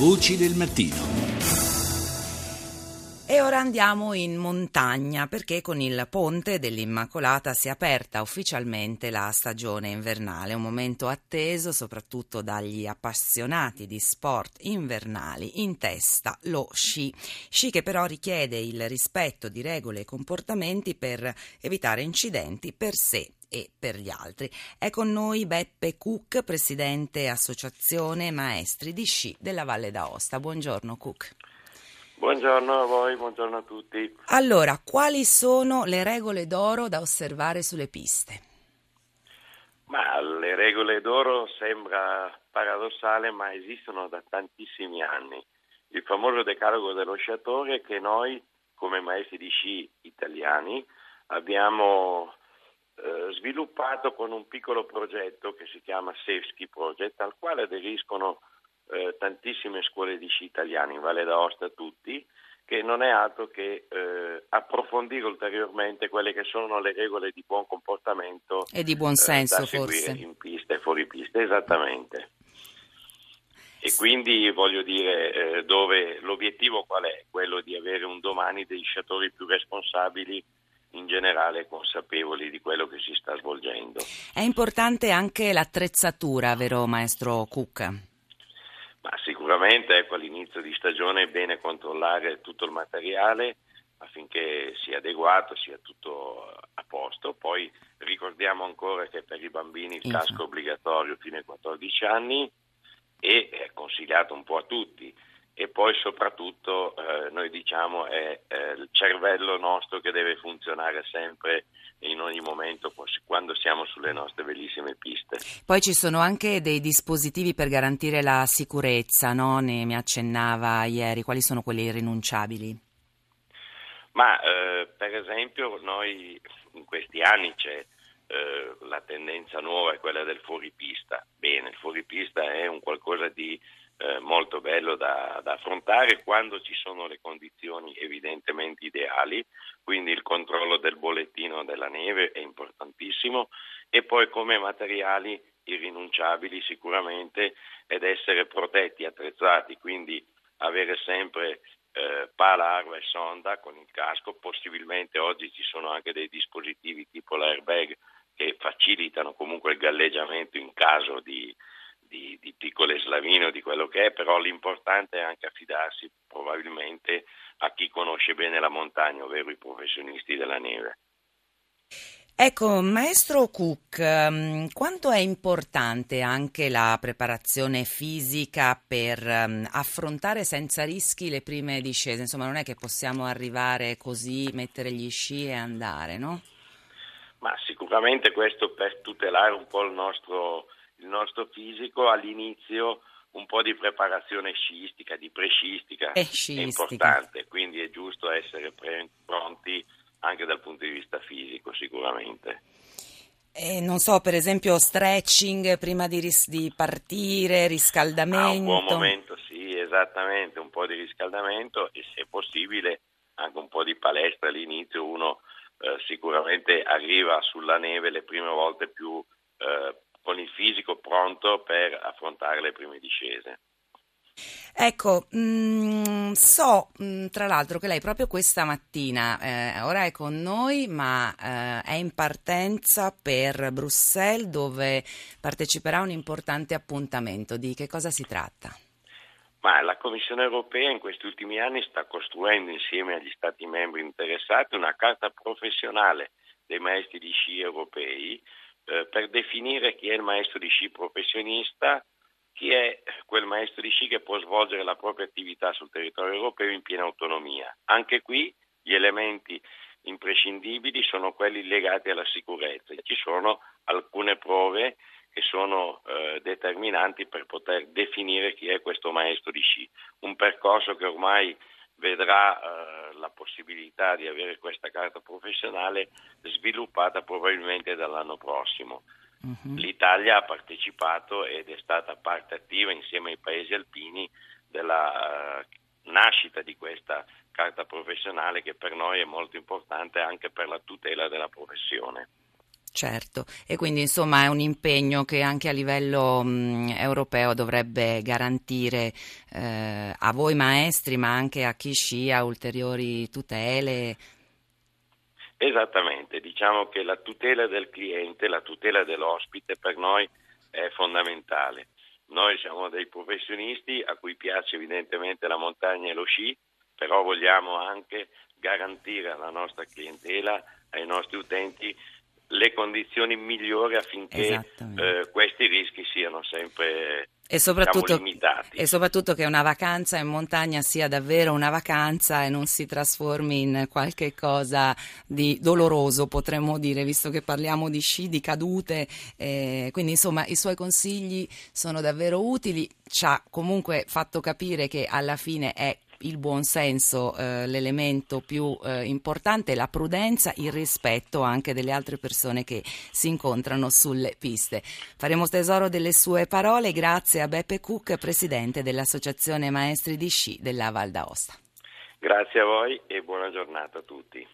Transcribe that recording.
Voci del mattino. E ora andiamo in montagna perché con il ponte dell'Immacolata si è aperta ufficialmente la stagione invernale, un momento atteso soprattutto dagli appassionati di sport invernali, in testa lo sci. Sci che però richiede il rispetto di regole e comportamenti per evitare incidenti per sé e per gli altri. È con noi Beppe Cook, presidente Associazione Maestri di Sci della Valle d'Aosta. Buongiorno Cook. Buongiorno a voi, buongiorno a tutti. Allora, quali sono le regole d'oro da osservare sulle piste? Ma le regole d'oro sembra paradossale, ma esistono da tantissimi anni. Il famoso decalogo dello sciatore che noi, come maestri di sci italiani, abbiamo eh, sviluppato con un piccolo progetto che si chiama Safe Ski Project, al quale aderiscono eh, tantissime scuole di sci italiane in Valle d'Aosta tutti, che non è altro che eh, approfondire ulteriormente quelle che sono le regole di buon comportamento e di buon senso eh, forse in pista e fuori pista, esattamente. E quindi voglio dire eh, dove l'obiettivo qual è? Quello di avere un domani dei sciatori più responsabili in generale consapevoli di quello che si sta svolgendo. È importante anche l'attrezzatura, vero maestro Cook? Ma sicuramente ecco, all'inizio di stagione è bene controllare tutto il materiale affinché sia adeguato, sia tutto a posto. Poi ricordiamo ancora che per i bambini il casco è obbligatorio fino ai 14 anni e è consigliato un po' a tutti e poi soprattutto eh, noi diciamo è eh, il cervello nostro che deve funzionare sempre in ogni momento quando siamo sulle nostre bellissime piste. Poi ci sono anche dei dispositivi per garantire la sicurezza, no? ne mi accennava ieri, quali sono quelli irrinunciabili? Ma eh, per esempio noi in questi anni c'è eh, la tendenza nuova è quella del fuoripista. Bene, il fuoripista è un qualcosa di eh, molto bello da, da, affrontare quando ci sono le condizioni evidentemente ideali, quindi il controllo del bollettino della neve è importantissimo e poi come materiali irrinunciabili sicuramente ed essere protetti, attrezzati, quindi avere sempre eh, pala, arma e sonda con il casco, possibilmente oggi ci sono anche dei dispositivi tipo l'airbag che facilitano comunque il galleggiamento in caso di, di, di piccole slavine o di quello che è, però l'importante è anche affidarsi probabilmente a chi conosce bene la montagna, ovvero i professionisti della neve. Ecco, maestro Cook, mm, quanto è importante anche la preparazione fisica per um, affrontare senza rischi le prime discese? Insomma, non è che possiamo arrivare così, mettere gli sci e andare, no? Ma sicuramente questo per tutelare un po' il nostro il nostro fisico all'inizio un po' di preparazione sciistica, di prescistica è, è importante, quindi è giusto essere pre- pronti anche dal punto di vista fisico sicuramente. Eh, non so, per esempio stretching prima di, ris- di partire, riscaldamento. Ah, un buon momento, sì, esattamente, un po' di riscaldamento e se possibile anche un po' di palestra all'inizio. Uno eh, sicuramente arriva sulla neve le prime volte più eh, con il fisico pronto per affrontare le prime discese. Ecco, mh, mm, so mh, mm, tra l'altro che lei proprio questa mattina, eh, ora è con noi, ma eh, è in partenza per Bruxelles dove parteciperà a un importante appuntamento. Di che cosa si tratta? Ma la Commissione europea in questi ultimi anni sta costruendo insieme agli Stati membri interessati una carta professionale dei maestri di sci europei eh, per definire chi è il maestro di sci professionista, chi è quel maestro di sci che può svolgere la propria attività sul territorio europeo in piena autonomia. Anche qui gli elementi imprescindibili sono quelli legati alla sicurezza. Ci sono alcune prove che sono eh, determinanti per poter definire chi è questo maestro di sci. Un percorso che ormai vedrà eh, la possibilità di avere questa carta professionale sviluppata probabilmente dall'anno prossimo. Uh-huh. L'Italia ha partecipato ed è stata parte attiva insieme ai paesi alpini della uh, nascita di questa carta professionale che per noi è molto importante anche per la tutela della professione. Certo, e quindi insomma è un impegno che anche a livello mh, europeo dovrebbe garantire eh, a voi maestri, ma anche a chi scia ulteriori tutele. Esattamente, diciamo che la tutela del cliente, la tutela dell'ospite per noi è fondamentale. Noi siamo dei professionisti a cui piace evidentemente la montagna e lo sci, però vogliamo anche garantire alla nostra clientela, ai nostri utenti, le condizioni migliori affinché eh, questi rischi siano sempre e soprattutto, diciamo, limitati. E soprattutto che una vacanza in montagna sia davvero una vacanza e non si trasformi in qualche cosa di doloroso, potremmo dire, visto che parliamo di sci, di cadute. Eh, quindi insomma i suoi consigli sono davvero utili. Ci ha comunque fatto capire che alla fine è il buon senso eh, l'elemento più eh, importante, la prudenza, il rispetto anche delle altre persone che si incontrano sulle piste. Faremo tesoro delle sue parole grazie a Beppe Cook, presidente dell'Associazione Maestri di Sci della Val d'Aosta. Grazie a voi e buona giornata a tutti.